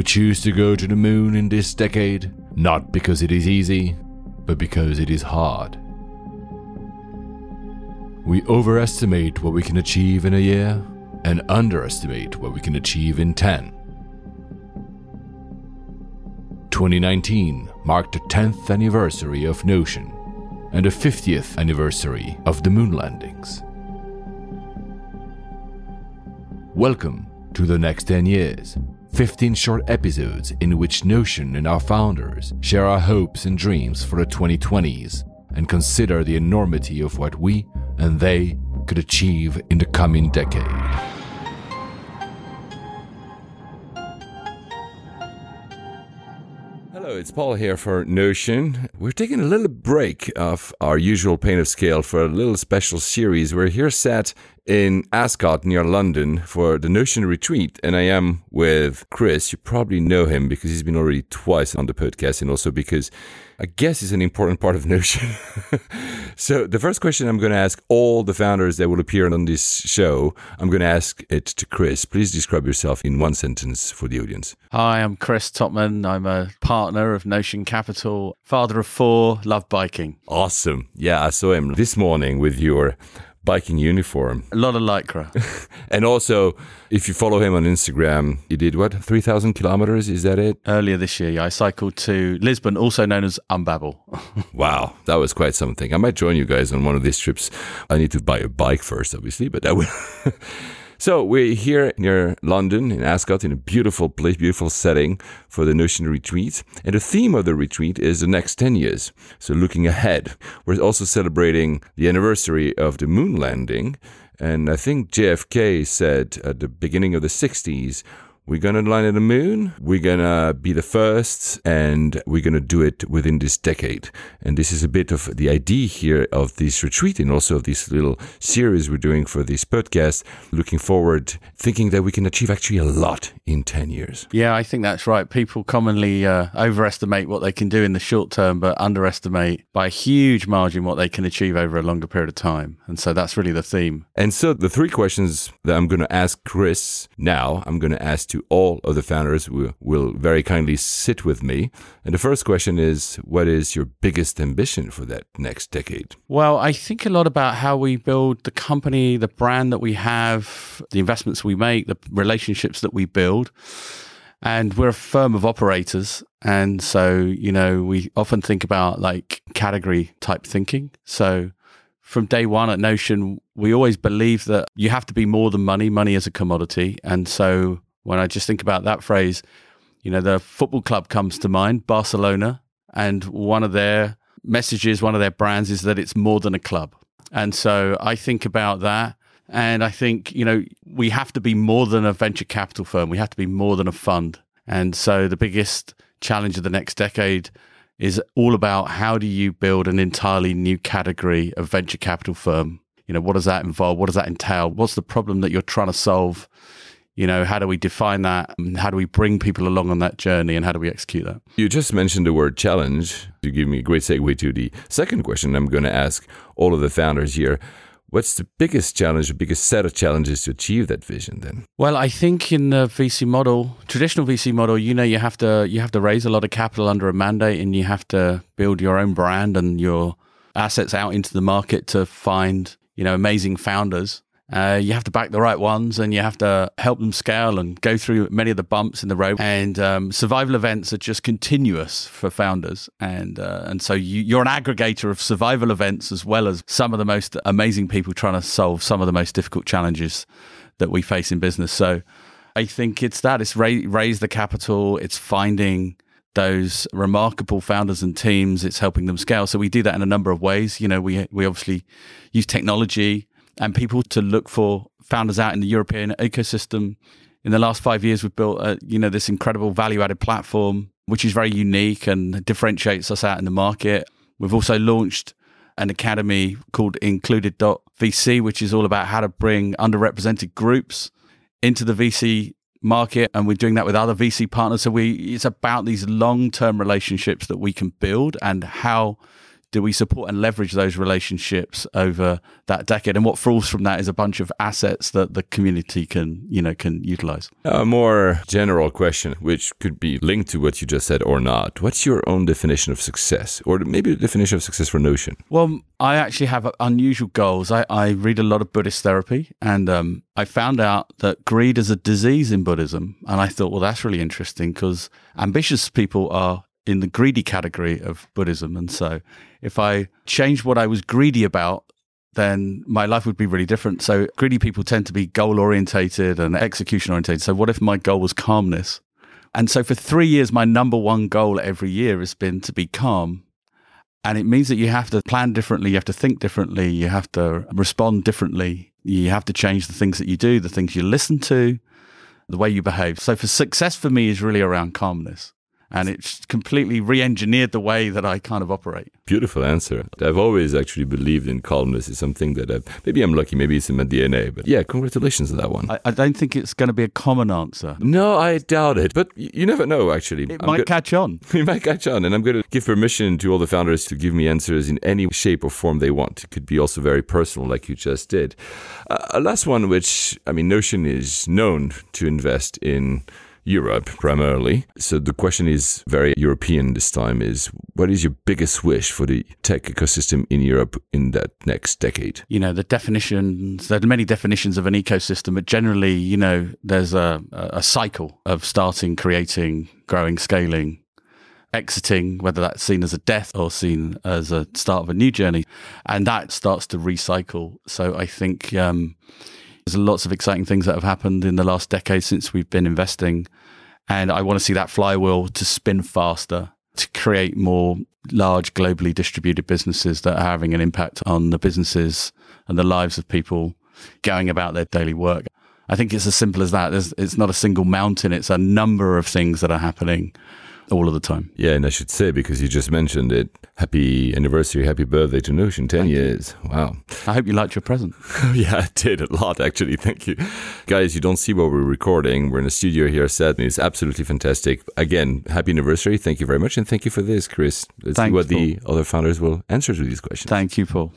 We choose to go to the moon in this decade, not because it is easy, but because it is hard. We overestimate what we can achieve in a year and underestimate what we can achieve in 10. 2019 marked the 10th anniversary of Notion and the 50th anniversary of the moon landings. Welcome to the next 10 years. 15 short episodes in which Notion and our founders share our hopes and dreams for the 2020s and consider the enormity of what we and they could achieve in the coming decade. It's Paul here for Notion. We're taking a little break of our usual Pain of Scale for a little special series. We're here sat in Ascot near London for the Notion retreat, and I am with Chris. You probably know him because he's been already twice on the podcast, and also because I guess he's an important part of Notion. so, the first question I'm going to ask all the founders that will appear on this show, I'm going to ask it to Chris. Please describe yourself in one sentence for the audience. Hi, I'm Chris Tottman. I'm a partner of Notion Capital, father of four, love biking. Awesome. Yeah, I saw him this morning with your biking uniform. A lot of lycra. and also, if you follow him on Instagram, he did what, 3,000 kilometers? Is that it? Earlier this year, yeah, I cycled to Lisbon, also known as Umbabble. wow, that was quite something. I might join you guys on one of these trips. I need to buy a bike first, obviously, but that will. So we're here near London in Ascot in a beautiful place, beautiful setting for the Notion retreat. And the theme of the retreat is the next 10 years. So looking ahead, we're also celebrating the anniversary of the moon landing. And I think JFK said at the beginning of the 60s, we're going to land on the moon. We're going to be the first and we're going to do it within this decade. And this is a bit of the idea here of this retreat and also of this little series we're doing for this podcast. Looking forward, thinking that we can achieve actually a lot in 10 years. Yeah, I think that's right. People commonly uh, overestimate what they can do in the short term, but underestimate by a huge margin what they can achieve over a longer period of time. And so that's really the theme. And so the three questions that I'm going to ask Chris now, I'm going to ask to all of the founders will very kindly sit with me. And the first question is What is your biggest ambition for that next decade? Well, I think a lot about how we build the company, the brand that we have, the investments we make, the relationships that we build. And we're a firm of operators. And so, you know, we often think about like category type thinking. So, from day one at Notion, we always believe that you have to be more than money. Money is a commodity. And so when I just think about that phrase, you know, the football club comes to mind, Barcelona, and one of their messages, one of their brands is that it's more than a club. And so I think about that. And I think, you know, we have to be more than a venture capital firm. We have to be more than a fund. And so the biggest challenge of the next decade is all about how do you build an entirely new category of venture capital firm? You know, what does that involve? What does that entail? What's the problem that you're trying to solve? You know how do we define that how do we bring people along on that journey and how do we execute that you just mentioned the word challenge you give me a great segue to the second question i'm going to ask all of the founders here What's the biggest challenge, the biggest set of challenges to achieve that vision then? Well, I think in the VC model, traditional VC model, you know you have to you have to raise a lot of capital under a mandate and you have to build your own brand and your assets out into the market to find, you know, amazing founders. Uh, you have to back the right ones and you have to help them scale and go through many of the bumps in the road. And um, survival events are just continuous for founders. And, uh, and so you, are an aggregator of survival events as well as some of the most amazing people trying to solve some of the most difficult challenges that we face in business. So I think it's that it's ra- raise the capital, it's finding those remarkable founders and teams, it's helping them scale. So we do that in a number of ways. You know, we, we obviously use technology and people to look for founders out in the European ecosystem. In the last five years, we've built, a, you know, this incredible value-added platform, which is very unique and differentiates us out in the market. We've also launched an academy called Included.vc, which is all about how to bring underrepresented groups into the VC market, and we're doing that with other VC partners. So we, it's about these long-term relationships that we can build and how do we support and leverage those relationships over that decade? And what falls from that is a bunch of assets that the community can, you know, can utilize. A more general question, which could be linked to what you just said or not. What's your own definition of success, or maybe the definition of success for Notion? Well, I actually have unusual goals. I, I read a lot of Buddhist therapy, and um, I found out that greed is a disease in Buddhism. And I thought, well, that's really interesting because ambitious people are in the greedy category of Buddhism. And so if I changed what I was greedy about, then my life would be really different. So greedy people tend to be goal orientated and execution orientated. So what if my goal was calmness? And so for three years, my number one goal every year has been to be calm. And it means that you have to plan differently, you have to think differently, you have to respond differently, you have to change the things that you do, the things you listen to, the way you behave. So for success for me is really around calmness and it's completely re-engineered the way that I kind of operate. Beautiful answer. I've always actually believed in calmness. It's something that I've, maybe I'm lucky, maybe it's in my DNA, but yeah, congratulations on that one. I, I don't think it's going to be a common answer. No, I doubt it, but you never know. Actually, it I'm might go- catch on. it might catch on, and I'm going to give permission to all the founders to give me answers in any shape or form they want. It could be also very personal, like you just did. Uh, a last one, which I mean, Notion is known to invest in Europe primarily. So the question is very European this time is what is your biggest wish for the tech ecosystem in Europe in that next decade? You know, the definitions, there are many definitions of an ecosystem, but generally, you know, there's a, a cycle of starting, creating, growing, scaling, exiting, whether that's seen as a death or seen as a start of a new journey. And that starts to recycle. So I think um, there's lots of exciting things that have happened in the last decade since we've been investing. And I want to see that flywheel to spin faster, to create more large, globally distributed businesses that are having an impact on the businesses and the lives of people going about their daily work. I think it's as simple as that. There's, it's not a single mountain, it's a number of things that are happening all of the time. Yeah, and I should say because you just mentioned it, happy anniversary, happy birthday to Notion, ten Thank years. You. Wow. I hope you liked your present. Oh, yeah, I did a lot actually. Thank you, guys. You don't see what we're recording. We're in a studio here, and it's absolutely fantastic. Again, happy anniversary. Thank you very much, and thank you for this, Chris. Let's Thanks, see what Paul. the other founders will answer to these questions. Thank you, Paul.